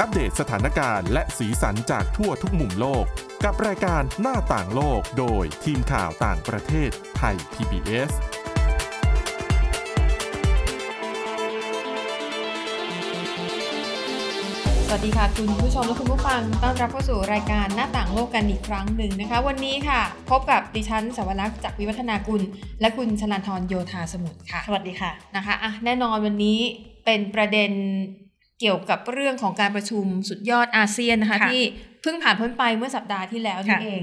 อัปเดตสถานการณ์และสีสันจากทั่วทุกมุมโลก กับรายการหน้าต่างโลกโดยทีมข่าวต่างประเทศไทย PBS สวัสดีค่ะ คุณผู้ชมและคุณผู้ฟัง ต้อนรับเข้าสู่รายการหน้าต่างโลกกันอีกครั้งหนึ่งนะคะ วันนี้ค่ะ พบกับดิฉันสวรักษ์จากวิวัฒนากุล และคุณชลันทรโยธาสมุทรค่ะ สวัสดีค่ะนะคะอะแน่นอนวันนี้เป็นประเด็น เกี่ยวกับเรื่องของการประชุมสุดยอดอาเซียนนะคะค่ะที่เพิ่งผ่านพ้นไปเมื่อสัปดาห์ที่แล้วนี่ค่ะเอง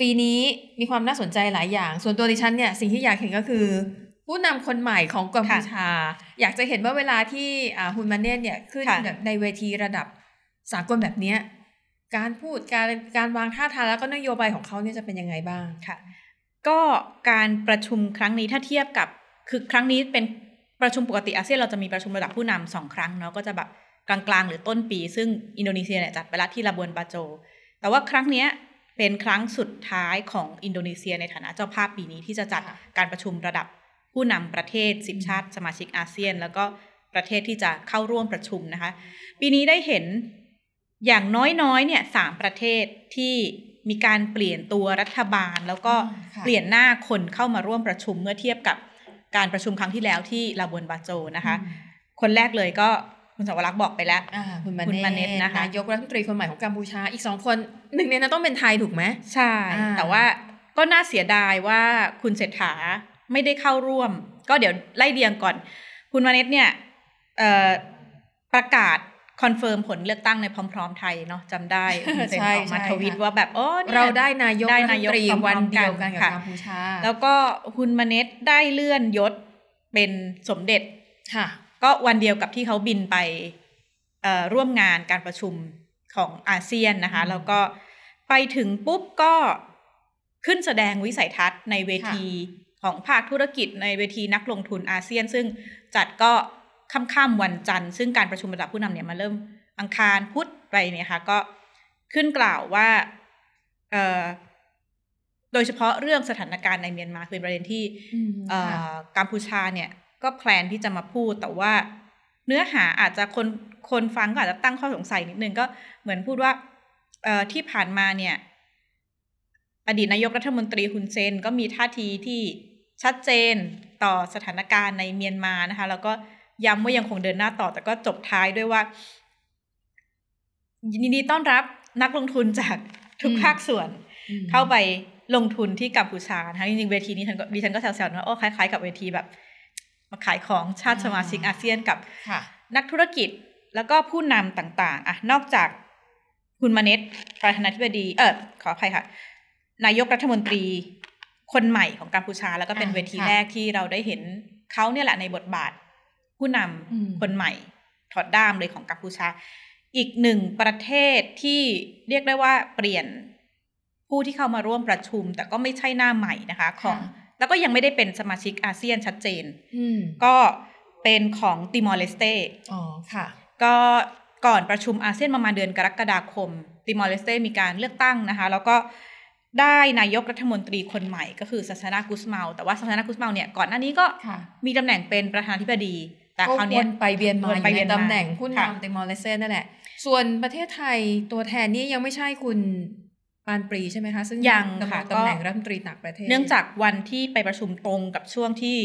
ปีนี้มีความน่าสนใจหลายอย่าง ส่วนตัวดิฉันเนี่ยสิ่งที่อยากเห็นก็คือ ผู้นำคนใหม่ของกัมพูชา อยากจะเห็นว่าเวลาที่อ่าฮุนมาเนตเนี่ยขึ้นค่ะแบบในเวทีระดับสากลแบบเนี้ยการพูดการการวางท่าทางแล้วก็นโยบายของเขาเนี่ยจะเป็นยังไงบ้างค่ะ ก็การประชุมครั้งนี้ถ้าเทียบกับคือครั้งนี้เป็น ประชุมปกติอาเซียนเราจะมีประชุมระดับผู้นำสองครั้งเนาะก็จะแบบกลางๆ หรือต้นปี ซึ่งอินโดนีเซียเนี่ยจัดไปแล้วที่ลาบวนบาโจ แต่ว่าครั้งเนี้ยเป็นครั้งสุดท้ายของอินโดนีเซียในฐานะเจ้าภาพปีนี้ที่จะจัดค่ะการประชุมระดับผู้นำประเทศสิบชาติสมาชิกอาเซียน แล้วก็ประเทศที่จะเข้าร่วมประชุมนะคะ ปีนี้ได้เห็นอย่างน้อยๆเนี่ยสามประเทศที่มีการเปลี่ยนตัวรัฐบาล แล้วก็อ่าค่ะเปลี่ยนหน้าคนเข้ามาร่วมประชุมเมื่อเทียบกับ การประชุมครั้งที่แล้วที่ลาบวนบาโจนะคะ คนแรกเลยก็คุณสวรักษ์บอกไปแล้วอ่าคุณมาคุณเนมาตเนตนะคะนายกรัฐมนตรีคนใหม่ของกัมพูชาอีกสองคนหนึ่งในนั้นต้องเป็นไทยถูกไหมใช่อ่าแต่ว่าก็น่าเสียดายว่าคุณเศรษฐาไม่ได้เข้าร่วม ก็เดี๋ยวไล่เรียงก่อน คุณมาเนตเนี่ยเอ่อประกาศ confirm ผลเลือกตั้งในพร้อม ๆ ไทยเนาะจำได้ฮุนเซนใช่ออกมาใช่ทวิตค่ะว่าแบบโอ้เนี่ยเราได้นายกได้นายกรัฐมนตรีพร้อมๆวันเดียวกันกับค่ะกัมพูชาแล้วก็คุณมาเนตได้เลื่อนยศเป็นสมเด็จค่ะ ก็วันเดียวกับที่เขาบินไปเอ่อร่วมงานการประชุมของอาเซียนนะคะอืมแล้วก็ไปถึงปุ๊บก็ขึ้นแสดงวิสัยทัศน์ในเวทีของภาคธุรกิจในเวทีนักลงทุนอาเซียน ซึ่งจัดก็ ค่ำๆวันจันทร์ซึ่งการประชุมระดับผู้นำเนี่ยมาเริ่มอังคารพุธไปเนี่ยค่ะก็ขึ้นกล่าวว่าเอ่อโดยเฉพาะเรื่องสถานการณ์ในเมียนมาคือประเด็นที่อืมเอ่ค่ะอกัมพูชาเนี่ยก็แพลนที่จะมาพูดแต่ว่าเนื้อหาอาจจะคนคนฟังก็อาจจะตั้งข้อสงสัยนิดนึงก็เหมือนพูดว่าเอ่อที่ผ่านมาเนี่ย อดีตนายกรัฐมนตรีฮุนเซนก็มีท่าทีที่ชัดเจนต่อสถานการณ์ในเมียนมานะคะ แล้วก็ ย้ำว่ายังคงเดินหน้าต่อ แต่ก็จบท้ายด้วยว่า ยินดีต้อนรับนักลงทุนจากทุกอืมภาคส่วนอืมเข้าไปลงทุนที่กัมพูชานะคะจริงๆเวทีนี้ฉันก็ดิฉันก็แซวๆนะว่าโอ้คล้ายๆกับเวทีแบบ มาขายของชาติสมาชิกอาเซียนกับค่ะนักธุรกิจแล้วก็ผู้นำต่าง ๆ อะ นอกจากคุณมาเน็ตประธานาธิบดี เออขออภัยค่ะ นายกรัฐมนตรีคนใหม่ของกัมพูชา แล้วก็เป็นอ่าเวทีค่ะแรกที่เราได้เห็นเขาเนี่ยแหละในบทบาท ผู้นำอืมคนใหม่ ถอดด้ามเลยของกัมพูชา อีกหนึ่งประเทศที่เรียกได้ว่าเปลี่ยนผู้ที่เข้ามาร่วมประชุม แต่ก็ไม่ใช่หน้าใหม่นะคะของ แล้วก็ยังไม่ได้เป็นสมาชิกอาเซียนชัดเจนอืมก็เป็นของติมอร์เลสเตอ๋อค่ะ ก็ก่อนประชุมอาเซียนประมาณเดือนกรกฎาคม ติมอร์เลสเตมีการเลือกตั้งนะคะ แล้วก็ได้นายกรัฐมนตรีคนใหม่ก็คือซานานากุสเมา แต่ว่าซานานากุสเมาเนี่ยก่อนหน้านี้ก็ค่ะมีตำแหน่งเป็นประธานาธิบดี แต่ก็คราวเนี้ยวนไปเวียนมาวนไปเวียนมาอยู่ในตำแหน่งผู้ค่ะนำติมอร์เลสเตนั่นแหละ ส่วนประเทศไทยตัวแทนนี่ยังไม่ใช่คุณปานปรีใช่ไหมคะ ซึ่งยังดำรงค่ะตำแหน่งก็รัฐมนตรีต่างประเทศ เนื่องจากวันที่ไปประชุมตรงกับช่วงที่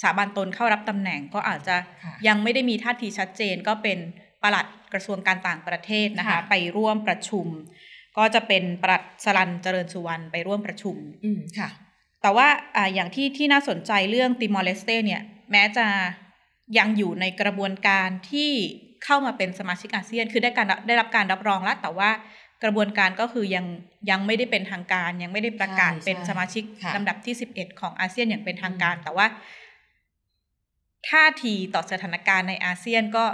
สถาบันตนเข้ารับตำแหน่งก็อาจจะค่ะยังไม่ได้มีท่าทีชัดเจน ก็เป็นปลัดกระทรวงการต่างประเทศนะคะค่ะไปร่วมประชุม ก็จะเป็นปลัดสลันเจริญสุวรรณไปร่วมประชุมอืมค่ะ แต่ว่าอ่าอย่างที่ที่น่าสนใจเรื่องติมอร์เลสเตเนี่ย แม้จะ ยังอยู่ในกระบวนการที่เข้ามาเป็นสมาชิกอาเซียน คือได้การได้รับการรับรองแล้ว แต่ว่ากระบวนการก็คือยังยังไม่ได้เป็นทางการ ยังไม่ได้ประกาศใช่เป็นใช่สมาชิกค่ะลำดับที่ 11 ของอาเซียนอย่างเป็นทางการอืมแต่ว่าท่าทีต่อสถานการณ์ในอาเซียนก็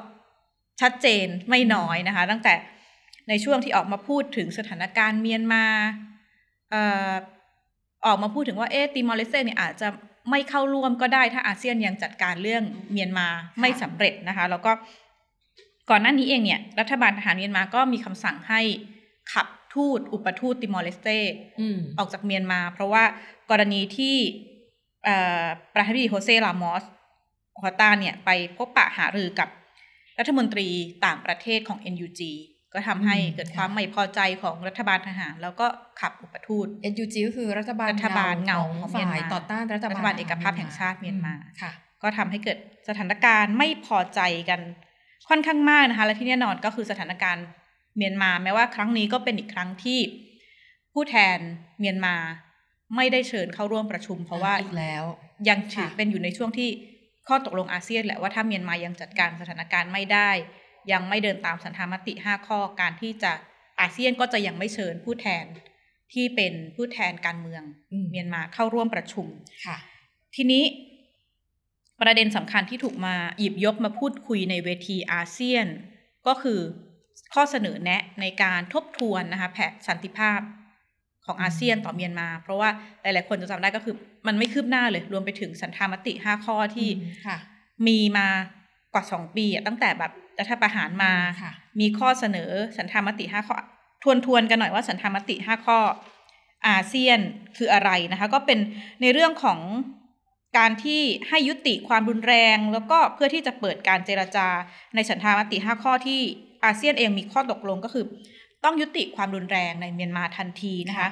ชัดเจนไม่น้อยนะคะ ตั้งแต่ในช่วงที่ออกมาพูดถึงสถานการณ์เมียนมาเอ่อออกมาพูดถึงว่าเอ๊ะติมอร์เลสเต้เนี่ยอาจจะ ไม่เข้าร่วมก็ได้ถ้าอาเซียนยังจัดการเรื่องเมียนมาไม่สำเร็จนะคะ แล้วก็ก่อนหน้านี้เองเนี่ยรัฐบาลทหารเมียนมาก็มีคำสั่งให้ขับทูตอุปทูตติมอร์เลสเต้อืมออกจากเมียนมา เพราะว่ากรณีที่เอ่อประธานาธิบดีโฮเซลามอสฮอตตาเนี่ยไปพบปะหารือกับรัฐมนตรีต่างประเทศของ NUG ก็ทำให้เกิดความไม่พอใจของรัฐบาลทหาร แล้วก็ขับอุปทูต NUG ก็คือรัฐบาลรัฐบาลเงาของของฝ่ายเมียนมาต่อต้านรัฐบาลรัฐบาลเอกภาพแห่งชาติเมียนมาค่ะ ก็ทำให้เกิดสถานการณ์ไม่พอใจกันค่อนข้างมากนะคะ และที่แน่นอนก็คือสถานการณ์เมียนมาแม้ว่าครั้งนี้ก็เป็นอีกครั้งที่ผู้แทนเมียนมาไม่ได้เชิญเข้าร่วมประชุม เพราะว่าอีกแล้วยังถือค่ะเป็นอยู่ในช่วงที่ข้อตกลงอาเซียนแหละว่าถ้าเมียนมายังจัดการสถานการณ์ไม่ได้ ยังไม่เดินตามสันธามติ 5 ข้อ การที่จะอาเซียนก็จะยังไม่เชิญผู้แทนที่เป็นผู้แทนการเมืองอืมเมียนมาเข้าร่วมประชุมค่ะ ทีนี้ประเด็นสำคัญที่ถูกมาหยิบยกมาพูดคุยในเวทีอาเซียน ก็คือข้อเสนอแนะในการทบทวนนะคะแผนสันติภาพของอาเซียนต่อเมียนมา เพราะว่าหลาย ๆ คนจะจำได้ก็คือ มันไม่คืบหน้าเลย รวมไปถึงสันธามติ 5 ข้อที่ค่ะมีมาก ว่า2ปีอะตั้งแต่แบบรัฐประหารมาค่ะมีข้อเสนอสันธามติ5ข้อทวนทวนๆกันหน่อยว่าสันธามติ5ข้ออาเซียนคืออะไรนะคะ ก็เป็นในเรื่องของการที่ให้ยุติความรุนแรง แล้วก็เพื่อที่จะเปิดการเจรจาในสันธามติ5ข้อที่อาเซียนเองมีข้อตกลงก็คือ ต้องยุติความรุนแรงในเมียนมาทันทีนะคะค่ะ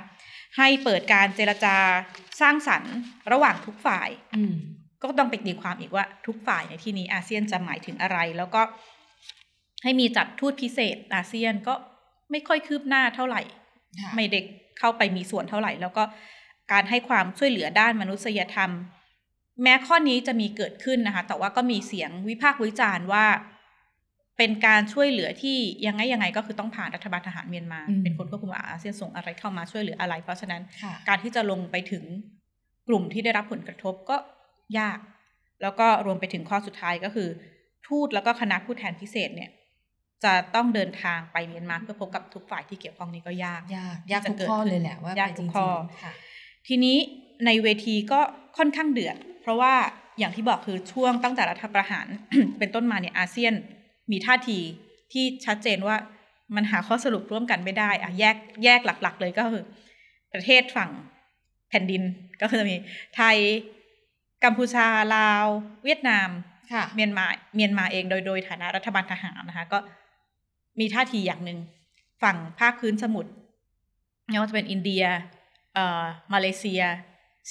ให้เปิดการเจรจาสร้างสรรค์ระหว่างทุกฝ่ายอืม ก็ต้องไปตีความอีกว่าทุกฝ่ายในที่นี้อาเซียนจะหมายถึงอะไร แล้วก็ให้มีจัดทูตพิเศษอาเซียนก็ไม่ค่อยคืบหน้าเท่าไหร่ค่ะไม่เด็กเข้าไปมีส่วนเท่าไหร่ แล้วก็การให้ความช่วยเหลือด้านมนุษยธรรม แม้ข้อนี้จะมีเกิดขึ้นนะคะ แต่ว่าก็มีเสียงวิพากษ์วิจารณ์ว่า เป็นการช่วยเหลือที่ยังไงยังไงก็คือต้องผ่านรัฐบาลทหารเมียนมาอืมเป็นคนควบคุมว่าอาเซียนส่งอะไรเข้ามาช่วยเหลืออะไร เพราะฉะนั้นค่ะการที่จะลงไปถึงกลุ่มที่ได้รับผลกระทบก็ ยาก แล้วก็รวมไปถึงข้อสุดท้ายก็คือ ทูตแล้วก็คณะผู้แทนพิเศษเนี่ย จะต้องเดินทางไปเมียนมาเพื่อพบกับทุกฝ่ายที่เกี่ยวข้องนี้ก็ยาก ยากยากทุกข้อเลยแหละว่ายากไปทุจกริงข้อๆค่ะทีนี้ในเวทีก็ค่อนข้างเดือด เพราะว่าอย่างที่บอกคือช่วงตั้งแต่รัฐประหารเป็นต้นมาเนี่ยอาเซียนมีท่าทีที่ชัดเจนว่ามันหาข้อสรุปร่วมกันไม่ได้อะแยกแยกหลัก ๆ เลยก็คือ ประเทศฝั่งแผ่นดินก็คือจะมีไทย กัมพูชาลาว เวียดนามค่ะเมียนมาเมียนมาเองโดยโดยฐานะรัฐบาลทหารนะคะ ก็มีท่าทีอย่างหนึ่งฝั่งภาคพื้นสมุทรไม่ว่าจะเป็นอินเดียเอ่อมาเลเซีย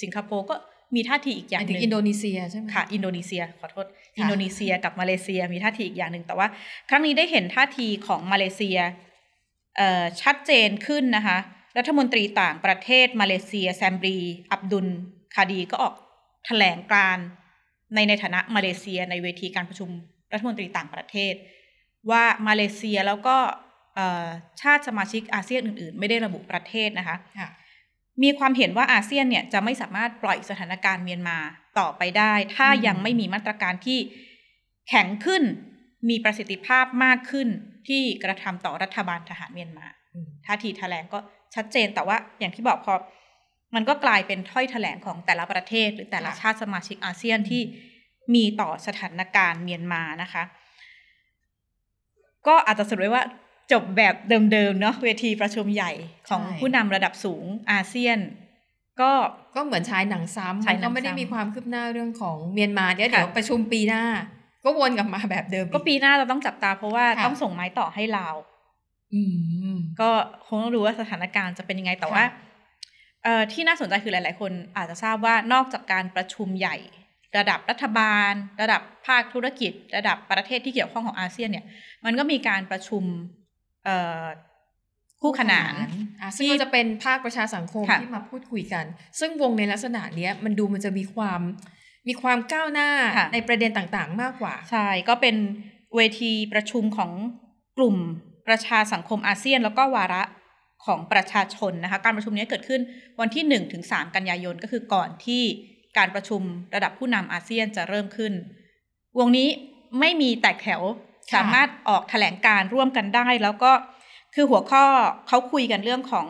สิงคโปร์ก็มีท่าทีอีกอย่างหนึ่งงอินโดนีเซียใช่ไหมค่ะอินโดนีเซียขอโทษค่ะอินโดนีเซียกับมาเลเซียมีท่าทีอีกอย่างหนึ่งแต่ว่า ครั้งนี้ได้เห็นท่าทีของมาเลเซียเอ่อชัดเจนขึ้นนะคะ รัฐมนตรีต่างประเทศมาเลเซีย ซัมบรี อับดุลคาดีร์ก็ออก แถลงการณ์ในในฐานะมาเลเซียในเวทีการประชุมรัฐมนตรีต่างประเทศ ว่ามาเลเซียแล้วก็เอ่อชาติสมาชิกอาเซียนอื่น ๆ ไม่ได้ระบุประเทศนะคะค่ะมีความเห็นว่าอาเซียนเนี่ยจะไม่สามารถปล่อยสถานการณ์เมียนมาต่อไปได้ ถ้าอืมยังไม่มีมาตรการที่แข็งขึ้นมีประสิทธิภาพมากขึ้นที่กระทำต่อรัฐบาลทหารเมียนมาอืมท่าทีแถลงก็ชัดเจนแต่ว่าอย่างที่บอกพอ มันก็กลายเป็นถ้อยแถลงของแต่ละประเทศ หรือแต่ละค่ะชาติสมาชิกอาเซียนที่มีต่อสถานการณ์เมียนมานะคะ ก็อาจจะสรุปไว้ว่าจบแบบเดิมๆเนาะเวทีประชุมใหญ่ของใช่ผู้นำระดับสูงอาเซียน ก็ก็เหมือนฉายหนังซ้ำฉามัยนหนัก็งไม่ได้ซ้ำมีความคืบหน้าเรื่องของเมียนมาเดี๋ยวค่ะเดี๋ยวประชุมปีหน้า ก็วนกลับมาแบบเดิม ก็ปีหน้าเราต้องจับตาเพราะว่าค่ะต้องส่งไม้ต่อให้ลาวอืมก็คงต้องดูว่าสถานการณ์จะเป็นยังไงแต่ว่าค่ะเอ่อ ที่น่าสนใจคือหลาย ๆ คนอาจจะทราบว่านอกจากการประชุมใหญ่ ระดับรัฐบาล ระดับภาคธุรกิจ ระดับประเทศที่เกี่ยวข้องของอาเซียนเนี่ย มันก็มีการประชุมเอ่อคู่ขนานอะซึ่งก็จะเป็นภาคประชาสังคมค่ะที่มาพูดคุยกัน ซึ่งวงในลักษณะเนี้ยมันดูมันจะมีความมีความก้าวหน้าค่ะในประเด็นต่างๆ มากกว่า ใช่ ก็เป็นเวทีประชุมของกลุ่มประชาสังคมอาเซียน แล้วก็วาระ ของประชาชนนะคะการประชุมนี้เกิดขึ้นวันที่1ถึง3กันยายนก็คือก่อนที่การประชุมระดับผู้นำอาเซียนจะเริ่มขึ้น วงนี้ไม่มีแตกแถวค่ะสามารถออกแถลงการร่วมกันได้ แล้วก็คือหัวข้อเขาคุยกันเรื่องของ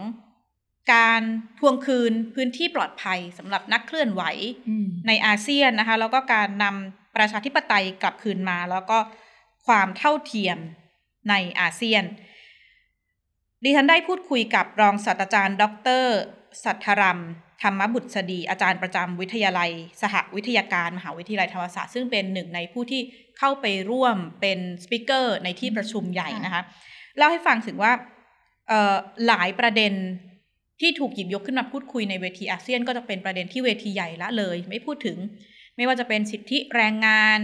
การทวงคืนพื้นที่ปลอดภัยสำหรับนักเคลื่อนไหวอืมในอาเซียนนะคะ แล้วก็การนำประชาธิปไตยกลับคืนมา แล้วก็ความเท่าเทียมในอาเซียน ดิฉันได้พูดคุยกับรองศาสตราจารย์ ดร สัทธรัมธรรมบุตรดีอาจารย์ประจำวิทยาลัย สหวิทยาการมหาวิทยาลัยธรรมศาสตร์ซึ่งเป็นหนึ่งในผู้ที่เข้าไปร่วมเป็นสปิเกอร์ในที่ประชุมใหญ่นะคะเล่าให้ฟังถึงว่าหลายประเด็นที่ถูกหยิบยกขึ้นมาพูดคุยในเวทีอาเซียน ก็จะเป็นประเด็นที่เวทีใหญ่ละเลย ไม่พูดถึง ไม่ว่าจะเป็นสิทธิแรงงาน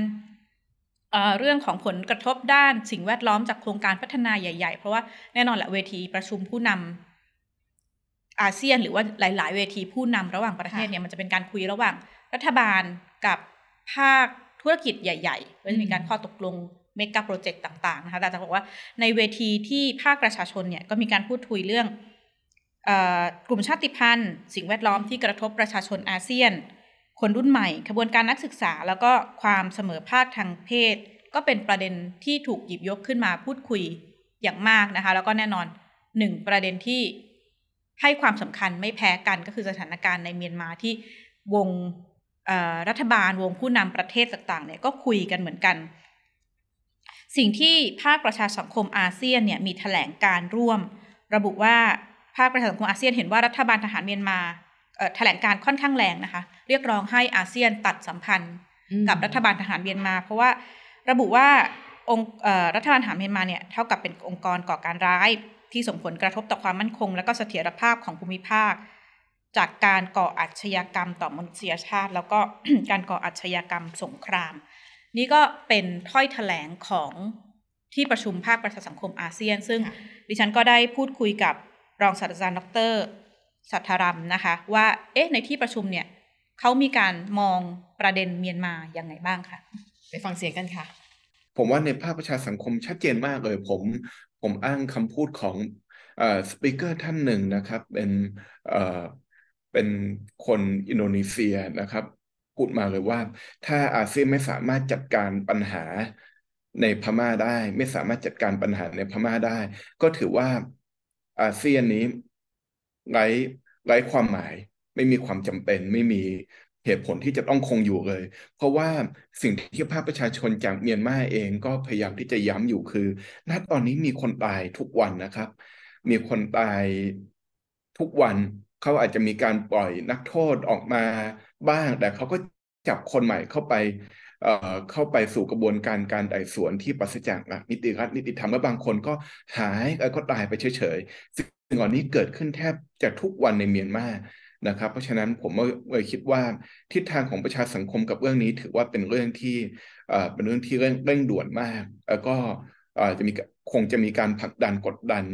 เรื่องของผลกระทบด้านสิ่งแวดล้อมจากโครงการพัฒนาใหญ่ๆ เพราะว่าแน่นอนแหละเวทีประชุมผู้นำอาเซียน หรือว่าหลาย ๆ เวทีผู้นำระหว่างประเทศเนี่ยมันจะเป็นการคุยระหว่างรัฐบาลกับภาคธุรกิจใหญ่ๆก็จะมีการข้อตกลงเมกะโปรเจกต์ต่างๆนะคะแต่จะบอกว่าในเวทีที่ภาคประชาชนเนี่ยก็มีการพูดคุยเรื่องกลุ่มชาติพันธุ์ สิ่งแวดล้อมที่กระทบประชาชนอาเซียน คนรุ่นใหม่ขบวนการนักศึกษา แล้วก็ความเสมอภาคทางเพศ ก็เป็นประเด็นที่ถูกหยิบยกขึ้นมาพูดคุยอย่างมากนะคะ แล้วก็แน่นอนหนึ่งประเด็นที่ให้ความสำคัญไม่แพ้กันก็คือสถานการณ์ในเมียนมาที่วงรัฐบาลวงผู้นำประเทศต่างๆเนี่ยก็คุยกันเหมือนกัน สิ่งที่ภาคประชาสังคมอาเซียนเนี่ยมีถแถลงการร่วม ระบุว่าภาคประชาสังคมอาเซียนเห็นว่ารัฐบาลทหารเมียนมา แถลงการค่อนข้างแรงนะคะ เรียกร้องให้อาเซียนตัดสัมพันธ์กับรัฐบาลทหารเมียนมา เพราะว่าระบุว่าองค์รัฐบาลทหารเมียนมาเนี่ยเท่ากับเป็นองค์กรก่อการร้าย ที่ส่งผลกระทบต่อความมั่นคง และก็เสถียรภาพของภูมิภาค จากการก่ออาชญากรรมต่อมนุษยชาติ แล้วก็การก่ออาชญากรรมสงคราม นี่ก็เป็นถ้อยถแถลงของที่ประชุมภาคประชาสังคมอาเซียน ซึ่งดิฉันก็ได้พูดคุยกับรองศาสตราจารย์ดร สัทธรัมนะคะ ว่าเอ๊ะในที่ประชุมเนี่ยเขามีการมองประเด็นเมียนมาอย่างไงบ้างคะไปฟังเสียงกันค่ะ ผมว่าในภาคประชาสังคมชัดเจนมากเลยผมผมอ้างคำพูดของสปิเกอร์ท่านหนึ่งนะครับ เป็นเป็นคนอินโดนีเซียนะครับ พูดมาเลยว่า ถ้าอาเซียนไม่สามารถจัดการปัญหาในพม่าได้ ไม่สามารถจัดการปัญหาในพม่าได้ ก็ถือว่าอาเซียนนี้ ไร้ไร้ความหมาย ไม่มีความจำเป็น ไม่มีเหตุผลที่จะต้องคงอยู่เลย เพราะว่าสิ่งที่ภาคประชาชนจากเมียนมาเองก็พยายามที่จะย้ำอยู่คือ ณ ตอนนี้มีคนตายทุกวันนะครับ มีคนตายทุกวัน เขาอาจจะมีการปล่อยนักโทษออกมาบ้าง แต่เขาก็จับคนใหม่เข้าไป เข้าไปสู่กระบวนการการไต่สวนที่ปราศจากหลักนิติรัฐนิติธรรมและบางคนก็หายก็ตายไปเฉยๆสิ่งเหล่านี้เกิดขึ้นแทบจะทุกวันในเมียนมานะครับ เพราะฉะนั้นผมเลยคิดว่าทิศทางของประชาสังคมกับเรื่องนี้ ถือว่าเป็นเรื่องที่เป็นเรื่องที่เร่งรงด่วนมาก แล้วก็จะมีคงจะมีการผลักดันกดดัน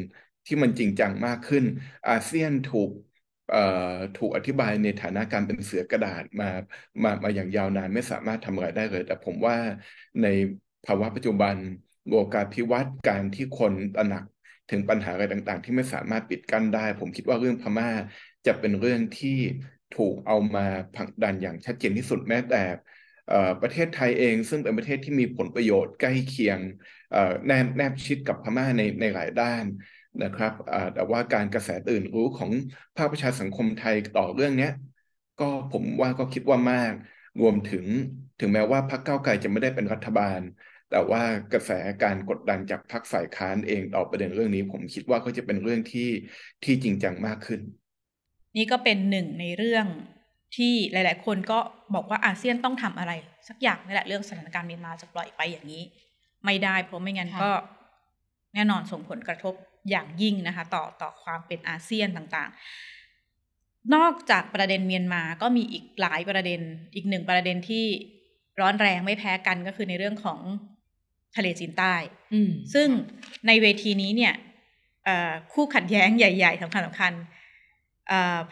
ที่มันจริงจังมากขึ้น อาเซียนถูก ถูกอธิบายในฐานะการเป็นเสือกระดาษมามามาอย่างยาวนานไม่สามารถทำอะไรได้เลย แต่ผมว่าในภาวะปัจจุบันโลกาภิวัตน์การที่คนตระหนักถึงปัญหาอะไรต่าง ๆ ที่ไม่สามารถปิดกั้นได้ ผมคิดว่าเรื่องพม่าจะเป็นเรื่องที่ถูกเอามาผลักดันอย่างชัดเจนที่สุดแม้แต่ประเทศไทยเองซึ่งเป็นประเทศที่มีผลประโยชน์ใกล้เคียงแนบแนบชิดกับพม่าในในหลายด้าน นะครับแต่ว่าการกระแสตื่นรู้ของภาคประชาสังคมไทยต่อเรื่องนี้ก็ผมว่าก็คิดว่ามาก รวมถึงถึงแม้ว่าพรรคเก้าไกลจะไม่ได้เป็นรัฐบาล แต่ว่ากระแสการกดดันจากพรรคฝ่ายค้านเองต่อประเด็นเรื่องนี้ ผมคิดว่าก็จะเป็นเรื่องที่ที่จริงจังมากขึ้น นี่ก็เป็นหนึ่งในเรื่องที่หลาย ๆ คนก็บอกว่าอาเซียนต้องทำอะไร สักอย่างนี่แหละเรื่องสถานการณ์เมียนมาจะปล่อยไปอย่างนี้ ไม่ได้เพราะไม่งั้นก็แน่นอนส่งผลกระทบ อย่างยิ่งนะคะต่อต่อความเป็นอาเซียนต่างๆ นอกจากประเด็นเมียนมาก็มีอีกหลายประเด็นอีกหนึ่งประเด็นที่ร้อนแรงไม่แพ้กันก็คือในเรื่องของทะเลจีนใต้ซึ่งในเวทีนี้เนี่ยคู่ขัดแย้งใหญ่ ๆสำคัญสำคัญ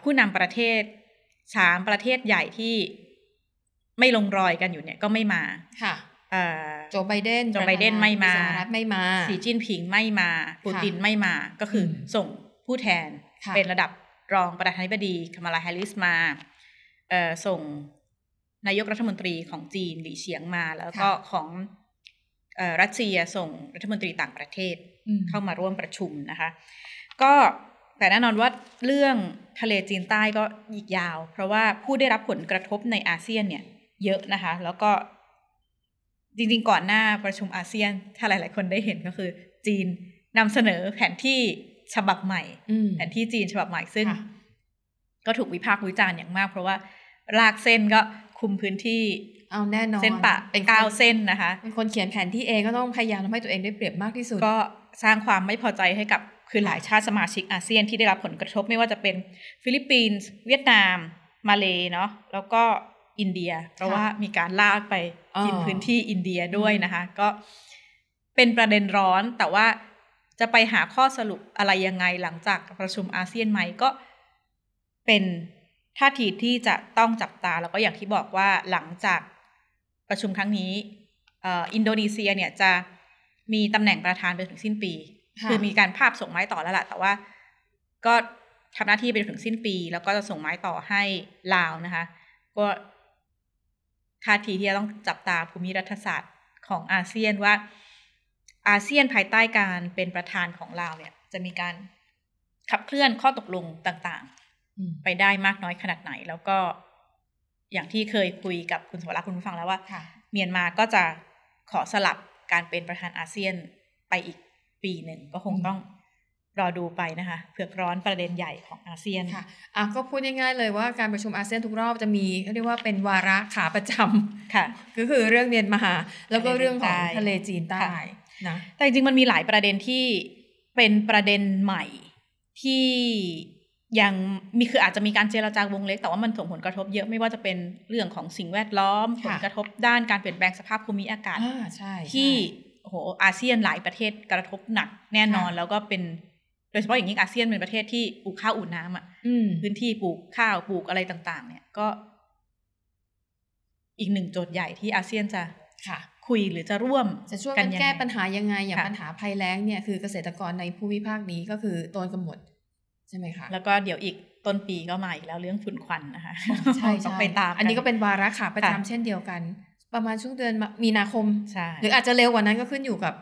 ผู้นำประเทศสามประเทศใหญ่ที่ไม่ลงรอยกันอยู่เนี่ยก็ไม่มาค่ะ โจไบเดนโจไบเดนไม่มาสหรัฐไม่มา สีจิ้นผิงไม่มา ปูตินไม่มา ก็คือส่งผู้แทนเป็นระดับรองประธานาธิบดีคามาลาแฮริสมาส่งนายกรัฐมนตรีของจีนหลี่เฉียงมา แล้วก็ของรัสเซียส่งรัฐมนตรีต่างประเทศเข้ามาร่วมประชุมนะคะ ก็แต่แน่นอนว่าเรื่องทะเลจีนใต้ก็อีกยาว เพราะว่าผู้ได้รับผลกระทบในอาเซียนเนี่ยเยอะนะคะ แล้วก็ จริงๆ ก่อนหน้าประชุมอาเซียน ถ้าหลาย ๆ คนได้เห็นก็คือ จีนนำเสนอแผนที่ฉบับใหม่ แผนที่จีนฉบับใหม่ซึ่ง ก็ถูกวิพากษ์วิจารณ์อย่างมาก เพราะว่าลากเส้นก็คุมพื้นที่เอาแน่นอนเส้นปะเป็นคนเก้าเส้นนะคะเป็นคนเขียนแผนที่เองก็ต้องพยายามทำให้ตัวเองได้เปรียบมากที่สุด ก็สร้างความไม่พอใจให้กับคือหลายชาติสมาชิกอาเซียนที่ได้รับผลกระทบไม่ว่าจะเป็นฟิลิปปินส์เวียดนาม มาเลเนาะแล้วก็ อินเดีย เพราะค่ะว่ามีการลากไปกินอ๋อพื้นที่อินเดียด้วยนะคะ ก็เป็นประเด็นร้อนแต่ว่าจะไปหาข้อสรุปอะไรยังไงหลังจากประชุมอาเซียนไหมก็เป็นท่าทีที่จะต้องจับตาแล้วก็อย่างที่บอกว่าหลังจากประชุมครั้งนี้เอ่ออินโดนีเซียเนี่ยจะมีตำแหน่งประธานไปถึงสิ้นปีค่ะคือมีการภาพส่งไม้ต่อแล้วล่ะแต่ว่าก็ทำหน้าที่ไปจนถึงสิ้นปี แล้วก็จะส่งไม้ต่อให้ลาวนะคะ ก็ ท่าทีที่จะต้องจับตาภูมิรัฐศาสตร์ของอาเซียนว่า อาเซียนภายใต้การเป็นประธานของลาวเนี่ย จะมีการขับเคลื่อนข้อตกลงต่างอืมๆไปได้มากน้อยขนาดไหน แล้วก็อย่างที่เคยคุยกับคุณสวรักษ์คุณผู้ฟังแล้วว่าค่ะเมียนมาก็จะขอสลับการเป็นประธานอาเซียนไปอีกปีหนึ่งก็คงอืมต้อง รอดูไปนะคะเผือกร้อนประเด็นใหญ่ของอาเซียนค่ะอะก็พูดง่ายๆเลยว่าการประชุมอาเซียนทุกรอบจะมีเขาเรียกว่าเป็นวาระขาประจำค่ะก็คือเรื่องเมียนมาแล้วก็เรื่องของทะทะเลเลจีจีนนใต้ใต้นะแต่จริงๆมันมีหลายประเด็นที่เป็นประเด็นใหม่ที่ยังมีคืออาจจะมีการเจรจาวงเล็กแต่ว่ามันส่งผลกระทบเยอะไม่ว่าจะเป็นเรื่องของสิ่งแวดล้อม ผลกระทบด้านการเปลี่ยนแปลงสภาพภูมิอากาศอ่าใช่ที่ใช่โอ้โหอาเซียนหลายประเทศกระทบหนักแน่นอนค่ะแล้วก็เป็น โดยเฉพาะอย่างยิ่งอาเซียนเป็นประเทศที่ปลูกข้าวอู่น้ำอะอืมพื้นที่ปลูกข้าวปลูกอะไรต่าง ๆ เนี่ยก็ อีกหนึ่งโจทย์ใหญ่ที่อาเซียนจะค่ะ คุยหรือจะร่วมจะช่วยกักันนยังแก้ไงปัญหายังไงอย่างค่ะปัญหาภัยแล้งเนี่ยคือเกษตรกรในภูมิภาคนี้ก็คือโดนกันหมดใช่ไหมคะแล้วก็เดี๋ยวอีกต้นปีก็มาอีกแล้วเรื่องฝุ่นควันนะคะใช่ต้องใช่ไปตาม อันนี้ก็เป็นวาระขาประจำค่ะเช่นเดียวกัน ประมาณช่วงเดือนมีนาคมใช่หรืออาจจะเร็วกว่านั้นก็ขึ้นอยู่กับ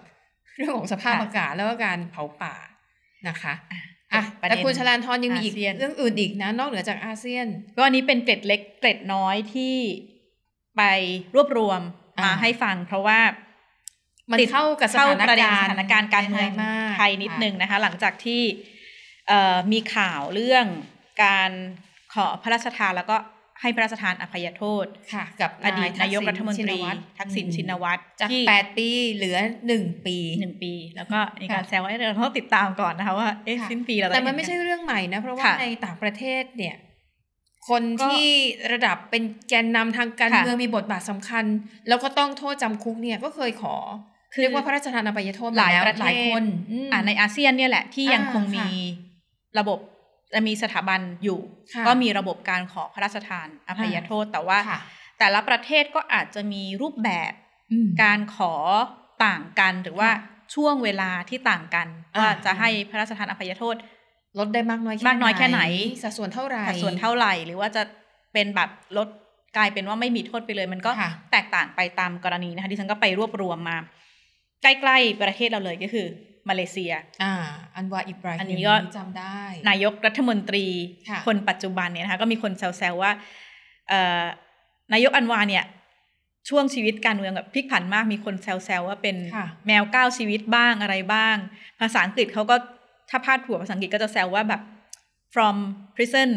เรื่องของสภาพค่ะอากาศแล้วก็การเผาป่า นะคะอะอะประแต่เด็นคุณชลานทรยังมีอีกอาเซียนเรื่องอื่นอีกนะ นอกเหนือจากอาเซียน ก็อันนี้เป็นเกร็ดเล็กเกร็ดน้อยที่ไปรวบรวมมาอ่าให้ฟัง เพราะว่ามันติดเข้ากับสเข้าถานประเด็นการณ์สถานการณ์การเมืองมากไทยนิดค่ะนึงนะคะ หลังจากที่เอ่อมีข่าวเรื่องการขอพระราชทานแล้วก็ ให้พระราชทานอภัยโทษค่ะกับอดีตนายกทัรัฐมนตรีชิวัฒทักษิณชินวัตรจากที่แปดปีเหลือหนึ่งปีหนึ่งปี แล้วก็มีการค่ะแซวว่าเอ้ยเราต้องติดตามก่อนนะคะว่าเอ๊ะค่ะสิ้นปีเราจะแต่มันเห็ไม่ใช่กัเรื่องใหม่นะ เพราะว่าค่ะในต่างประเทศเนี่ย คนก็ที่ระดับเป็นแกนนำทางการค่ะเมืองมีบทบาทสำคัญ แล้วก็ต้องโทษจำคุกเนี่ยก็เคยขอคือเรียกว่าพระราชทานอภัยโทษมหลายแวประเทศหลายคนมอ่าในอาเซียนเนี่ยแหละที่ยังอ่าคงมีค่ะระบบ จะมีสถาบันอยู่ค่ะก็มีระบบการขอพระราชทานอภัยโทษ แต่ว่าค่ะแต่ละประเทศก็อาจจะมีรูปแบบอืมการขอต่างกันหรือว่าค่ะช่วงเวลาที่ต่างกันอ่าว่าจะให้พระราชทานอภัยโทษ ลดได้มากน้อยมากน้อยแค่ไหนสัดส่วนเท่าไหร่สัดส่วนเท่าไหร่ หรือว่าจะเป็นแบบลดกลายเป็นว่าไม่มีโทษไปเลย มันก็ค่ะแตกต่างไปตามกรณีนะคะดิฉันก็ไปรวบรวมมา ใกล้ๆประเทศเราเลยก็คือ มาเลเซีย อ่า อันวาอิบราฮิมอันนี้ก็จำได้ นายกรัฐมนตรีค่ะคนปัจจุบันเนี่ยนะคะก็มีคนแซวๆว่าเอ่อนายกอันวาเนี่ยช่วงชีวิตการเมืองแบบพลิกผันมากมีคนแซวๆว่าเป็นค่ะแมวเก้าชีวิตบ้างอะไรบ้าง ภาษาอังกฤษเขาก็ถ้าพาดหัวภาษาอังกฤษก็จะแซวว่าแบบ from prison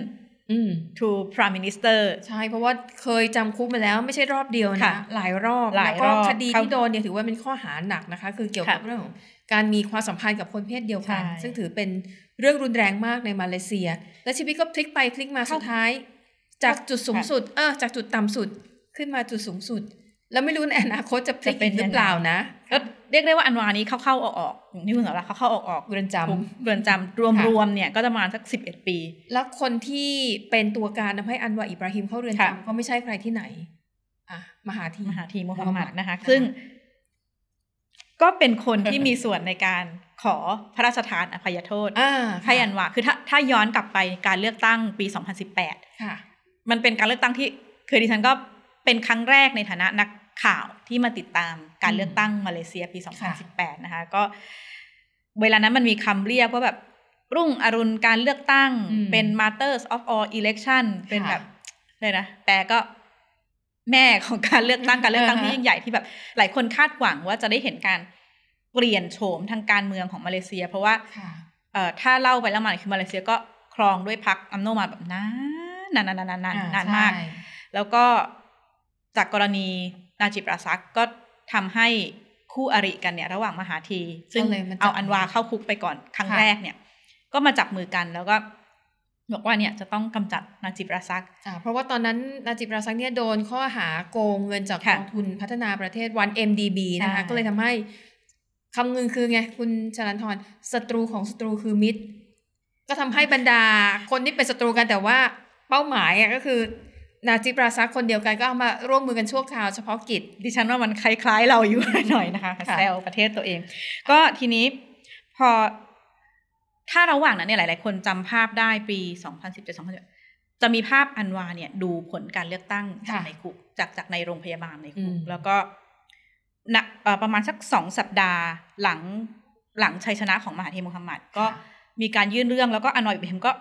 อืม to prime minister ใช่ เพราะว่าเคยจำคุกมาแล้วไม่ใช่รอบเดียวค่ะนะ หลายรอบหลายแล้วก็รอบคดีเข้าที่โดนเนี่ยถือว่าเป็นข้อหาหนักนะคะ คือเกี่ยวกับค่ะเรื่องของการมีความสัมพันธ์กับคนเพศเดียวกันใช่ซึ่งถือเป็นเรื่องรุนแรงมากในมาเลเซีย และชีวิตก็พลิกไปพลิกมาเข้าสุดท้าย จากจุดสูงค่ะสุด เออจากจุดต่ำสุดขึ้นมาจุดสูงสุด แล้วไม่รู้ในอนาคตจะพลิกจะเป็นอีกหรืยัองไงเปล่านะก็เรียกได้ว่าอันวานี้เข้าๆออกๆอย่างที่คุณสาวรักษ์เขาเข้าออกๆเรือนจำทุกเรือนจำรวมๆเนี่ยก็จะประมาณสักสิบเอ็ดปี แล้วคนที่เป็นตัวการทำให้อันวาอิบราฮิมเข้าเรือนค่ะจำก็ไม่ใช่ใครที่ไหนอะมหาธีมหาธีมุฮัมมัดนะคะค่ะซึ่ง ก็เป็นคนที่มีส่วนในการขอพระราชทานอภัยโทษอ่าให้อันวาคือถ้าถ้าย้อนกลับไปการเลือกตั้งปี 2018 ค่ะ มันเป็นการเลือกตั้งที่คือดิฉันก็เป็นครั้งแรกในฐานะนัก ข่าวที่มาติดตามการเลือกตั้งมาเลเซียปี 2018 นะคะ ก็เวลานั้นมันมีคำเรียกว่าแบบรุ่งอรุณการเลือกตั้งอืมเป็น Martyrs of all election เป็นค่ะแบบเลยนะ แต่ก็แม่ของการเลือกตั้งการเลือกตั้งอ่าฮะที่ยิ่งใหญ่ที่แบบ หลายคนคาดหวังว่าจะได้เห็นการเปลี่ยนโฉมทางการเมืองของมาเลเซีย เพราะว่าค่ะเอ่อถ้าเล่าไปแล้วมาคือมาเลเซียก็ครองด้วยพรรคอัมโนมาแบบนานนานนานนานนานนานมากใช่แล้วก็จากกรณี นาจิบราซักก็ทำให้คู่อริกันเนี่ยระหว่างมหาธีซึ่งก็เลยมาจับเอาอันวาเข้าคุกไปก่อนครั้งค่ะแรกเนี่ย ก็มาจับมือกันแล้วก็บอกว่าเนี่ยจะต้องกำจัดนาจิบราซักอ่าเพราะว่าตอนนั้นนาจิบราซักเนี่ยโดนข้อหาโกงเงินจากกค่ะองทุนพัฒนาประเทศวัน MDB นะคะใช่ก็เลยทำให้คำเงินคือไง คุณชลันทรศัตรูของศัตรูคือมิตร ก็ทำให้บรรดาคนที่เป็นศัตรูกันแต่ว่าเป้าหมายอะก็คือ นาจิบราซักคนเดียวกันก็เอามาร่วมมือกันชั่วคราวเฉพาะกิจ ดิฉันว่ามันคล้าย ๆ เราอยู่หน่อยนะคะค่ะแซวประเทศตัวเอง ก็ทีนี้พอถ้าระหว่างนั้นเนี่ยหลาย ๆ คนจำภาพได้ปี 2017 2017จะมีภาพอันวาเนี่ย ดูผลการเลือกตั้งจากในคุกจากจากในโรงพยาบาลในคุกแล้วก็ณเอ่อประมาณสักสองสัปดาห์หลังหลังชัยชนะของมหาเทมุฮัมมัดก็มีการยื่นเรื่องแล้วก็อานอยอิบราฮิมก็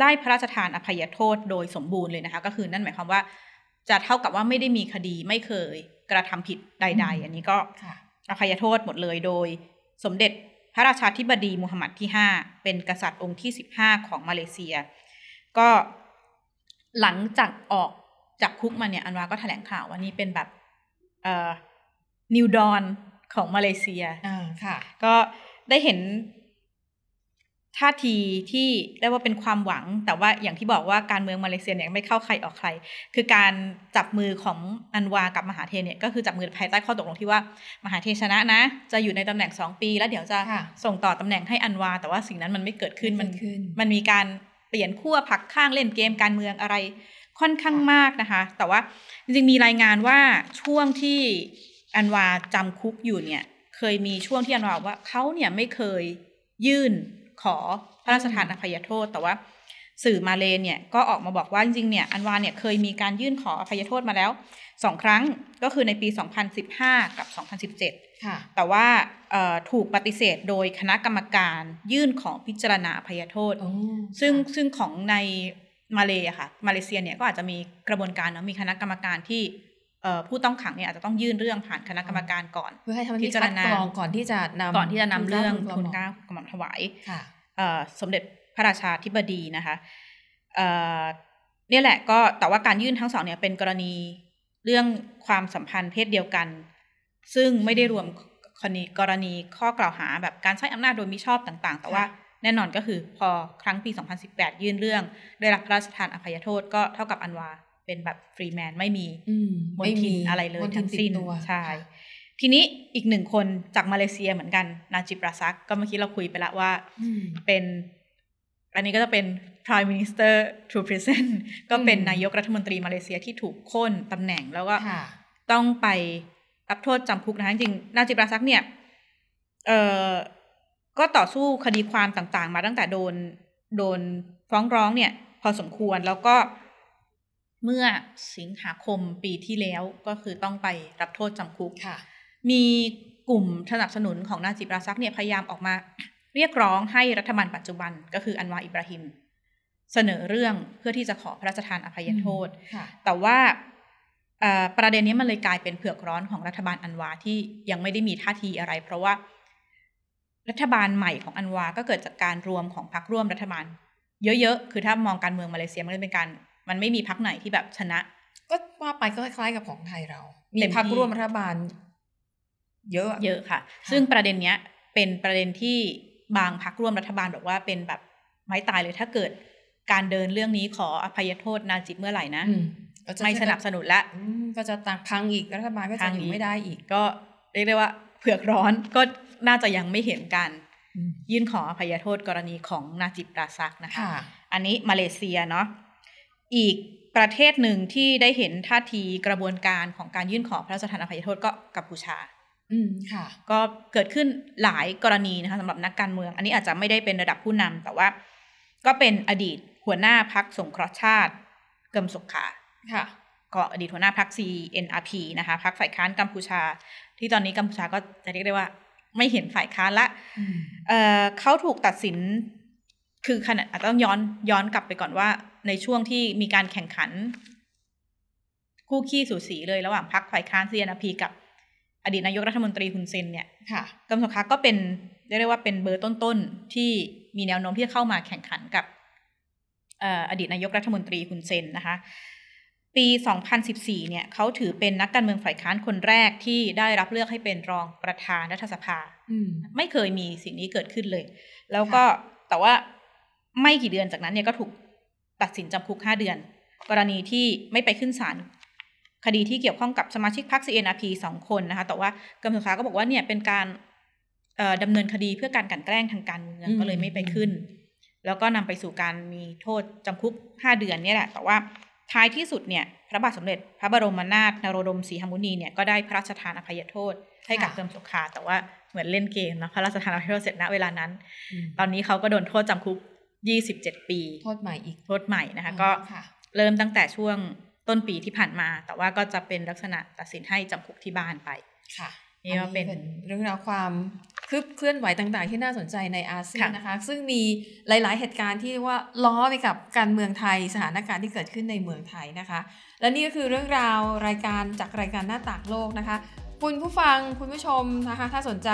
ได้พระราชทานอภัยโทษโดยสมบูรณ์เลยนะคะ ก็คือนั่นหมายความว่า จะเท่ากับว่าไม่ได้มีคดีไม่เคยกระทำผิดใด ๆ อันนี้ก็ค่ะอภัยโทษหมดเลยโดยสมเด็จพระราชาธิบดีมูฮัมหมัดที่ 5 เป็นกษัตริย์องค์ที่ 15 ของมาเลเซีย ก็หลังจากออกจากคุกมาเนี่ยอันวาก็แถลงข่าวว่านี่เป็นแบบเอ่อนิวดอนของมาเลเซียอ่าค่ะ ก็ได้เห็น ท่าทีที่เรียกว่าเป็นความหวัง แต่ว่าอย่างที่บอกว่าการเมืองมาเลเซียเนี่ยไม่เข้าใครออกใคร คือการจับมือของอันวากับมหาเทเนี่ยก็คือจับมือภายใต้ข้อตกลงที่ว่ามหาเทชนะนะ จะอยู่ในตำแหน่งสองปี แล้วเดี๋ยวจะค่ะส่งต่อตำแหน่งให้อันวา แต่ว่าสิ่งนั้นมันไม่เกิดขึ้นมันเกิดขึ้นมันมีการเปลี่ยนขั้วผักข้างเล่นเกมการเมืองอะไรค่อนข้างมากนะคะ แต่ว่าจริงๆมีรายงานว่าช่วงที่อันวาจำคุกอยู่เนี่ย เคยมีช่วงที่อันวาบอกว่าเขาเนี่ยไม่เคยยื่น ขอพระราชทานอภัยโทษ แต่ว่า สื่อมาเลเนี่ยก็ออกมาบอกว่าจริงๆเนี่ยอันวาเนี่ยเคยมีการยื่นขออภัยโทษมาแล้วสองครั้งก็คือในปี 2015 กับ 2017ค่ะแต่ว่าเอ่อถูกปฏิเสธโดยคณะกรรมการยื่นขอพิจารณาอภัยโทษโอ้ซึ่งค่ะซึ่งของในมาเลอะค่ะมาเลเซียเนี่ยก็อาจจะมีกระบวนการเนาะมีคณะกรรมการที่เอ่อ ผู้ต้องขังเนี่ยอาจจะต้องยื่นเรื่องผ่านคณะกรรมการก่อนเพื่อให้ทำหน้าพิที่จารคัดณากรองก่อนที่จะนำก่อนที่จะนำเรื่องทุทุนนเกล้าเกล้ากระหม่อมถวายค่ะเอ่อสมเด็จพระราชาธิบดีนะคะเอ่อเนี่ยแหละก็แต่ว่าการยื่นทั้งสองเนี่ยเป็นกรณีเรื่องความสัมพันธ์เพศเดียวกัน ซึ่งไม่ได้รวมกรณีกรณีข้อกล่าวหาแบบการใช้อำนาจโดยมิชอบต่างๆ แต่ว่าแน่นอนก็คือพอครั้งปี 2018 ยื่นเรื่อง ได้รับพระราชทานอภัยโทษก็เท่ากับอันวา เป็นแบบฟรีแมนไม่มีอืมมนทินอะไรเลยมนทินทั้งติดสิ้นตัวใช่ค่ะทีนี้อีกหนึ่งคนจากมาเลเซียเหมือนกัน นาจิบราซัก ก็เมื่อกี้เราคุยไปแล้วว่าอืมเป็น อันนี้ก็จะเป็น prime minister to present ก็เป็นอืมนายกรัฐมนตรีมาเลเซียที่ถูกโค่นตำแหน่งแล้วก็ค่ะต้องไปรับโทษจำคุกนะคะจริงๆนาจิบราซักเนี่ย เอ่อ ก็ต่อสู้คดีความต่างๆ มาตั้งแต่โดนโดนฟ้องร้องเนี่ย พอสมควรแล้วก็ เมื่อสิงหาคมปีที่แล้วก็คือต้องไปรับโทษจำคุกค่ะ มีกลุ่มสนับสนุนของนาจิบราซักเนี่ยพยายามออกมา เรียกร้องให้รัฐบาลปัจจุบันก็คืออันวาอิบราฮิม เสนอเรื่องเพื่อที่จะขอพระราชทานอภัยโทษค่ะแต่ว่าเอ่อประเด็นนี้มันเลยกลายเป็นเผือกร้อนของรัฐบาลอันวาที่ยังไม่ได้มีท่าทีอะไร เพราะว่ารัฐบาลใหม่ของอันวาก็เกิดจากการรวมของพรรคร่วมรัฐบาล เยอะๆ คือถ้ามองการเมืองมาเลเซียมันก็เป็นการ มันไม่มีพรรคไหนที่แบบชนะ ก็ว่าไปก็คล้ายๆกับของไทยเรา มีเต็มที่พรรคร่วมรัฐบาล เยอะ เยอะค่ะ ซึ่งประเด็นเนี้ย เป็นประเด็นที่บางพรรคร่วมรัฐบาลบอกว่าเป็นแบบไม้ตายเลยถ้าเกิดการเดินเรื่องนี้ขออภัยโทษนาจิบเมื่อไหร่นะอืมก็จะไม่สนับสนุนละอืมก็จะต่างพังอีกรัฐบาลก็พัจะงอยู่อีกไม่ได้อีก ก็เรียกได้ว่าเผือกร้อนก็น่าจะยังไม่เห็นการอืมยื่นขออภัยโทษกรณีของนาจิบราซักนะคะค่ะอันนี้มาเลเซียเนาะ อีกประเทศหนึ่งที่ได้เห็นท่าทีกระบวนการของการยื่นขอพระราชทานอภัยโทษก็กัมพูชา อืมค่ะ ก็เกิดขึ้นหลายกรณีนะคะสำหรับนักการเมือง อันนี้อาจจะไม่ได้เป็นระดับผู้นำแต่ว่า ก็เป็นอดีตหัวหน้าพักสงเคราะห์ชาติเกิมสุขขาค่ะ ก็อดีตหัวหน้าพัก CNRP นะคะพักฝ่ายค้านกัมพูชา ที่ตอนนี้กัมพูชาก็จะเรียกได้ว่า ไม่เห็นฝ่ายค้านละอืมเอ่อเขาถูกตัดสินคือขณะอาจจะต้องย้อนย้อนกลับไปก่อนว่าในช่วงที่มีการแข่งขัน คู่ขี้สูสีเลยระหว่างพรรคฝ่ายค้าน CNRP กับ อดีตนายกรัฐมนตรีฮุนเซนเนี่ยค่ะกัมพูชาก็เป็นเรียกได้ว่าเป็นเบอร์ต้นๆที่มีแนวโน้มที่จะเข้ามาแข่งขันกับเอ่ออดีตนายกรัฐมนตรีฮุนเซนนะคะปปี 2014 เนี่ยเขาถือเป็นนักการเมืองฝ่ายค้านคนแรกที่ได้รับเลือกให้เป็นรองประธานรัฐสภาอืมไม่เคยมีสิ่งนี้เกิดขึ้นเลย แล้วก็แต่ว่าไม่กี่เดือนจากนั้นเนี่ยก็ถูก ตัดสินจำคุก 5 เดือน กรณีที่ไม่ไปขึ้นศาลคดีที่เกี่ยวข้องกับสมาชิกพรรค CNRP สองคนนะคะ แต่ว่ากรมสุขาก็บอกว่าเนี่ยเป็นการเอ่อดำเนินคดีเพื่อการกลันแกล้งทางการเมืองอืมก็เลยไม่ไปขึ้น แล้วก็นำไปสู่การมีโทษจำคุก 5 เดือนเนี่ยแหละ แต่ว่าท้ายที่สุดเนี่ยพระบาทสมเด็จ พระบรมนาถนโรดมศรีหมุนีเนี่ยก็ได้พระราชทานอภัยโทษให้กับค่ะเติมสุขาแต่ว่าเหมือนเล่นเกมนะพระราชทานอภัยโทษเสร็จณเวลานั้นอืมตอนนี้เขาก็โดนโทษจำคุก 27ปี โทษใหม่อีก โทษใหม่นะคะ ก็ค่ะเริ่มตั้งแต่ช่วงต้นปีที่ผ่านมา แต่ว่าก็จะเป็นลักษณะตัดสินให้จำคุกที่บ้านไป ค่ะนี่ก็เป็นอัเรื่องราวความคืบเคลื่อนไหวต่างๆ ที่น่าสนใจในอาเซียนค่ะนะคะ ซึ่งมีหลาย ๆ เหตุการณ์ที่ว่าล้อไปกับการเมืองไทยสถานการณ์ที่เกิดขึ้นในเมืองไทยนะคะ และนี่ก็คือเรื่องราวรายการจากรายการหน้าต่างโลกนะคะ คุณผู้ฟังคุณผู้ชมนะคะ ถ้าสนใจ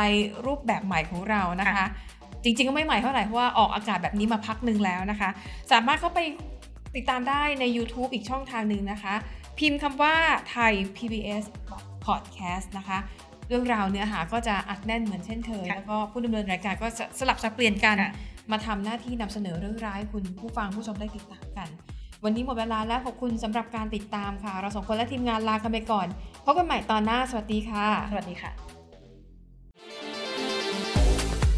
รูปแบบใหม่ของเรานะคะค่ะ จริงๆ ก็ไม่ใหม่เท่าไหร่เพราะว่าออกอากาศแบบนี้มาพักหนึ่งแล้วนะคะ สามารถเข้าไปติดตามได้ใน YouTube อีกช่องทางหนึ่งนะคะ พิมพ์คำว่าไทย PBS Podcast นะคะ เรื่องราวเนื้อหาก็จะอัดแน่นเหมือนเช่นเคยค่ะแล้วก็ผู้ดำเนินรายการก็จะสลับสับเปลี่ยนกันค่ะมาทำหน้าที่นำเสนอเรื่องร้ายให้คุณผู้ฟังผู้ชมได้ติดตามกัน วันนี้หมดเวลาแล้วขอบคุณสำหรับการติดตามค่ะ เราสองคนและทีมงานลากันไปก่อนพบกันใหม่ตอนหน้าสวัสดีค่ะ สวัสดีค่ะ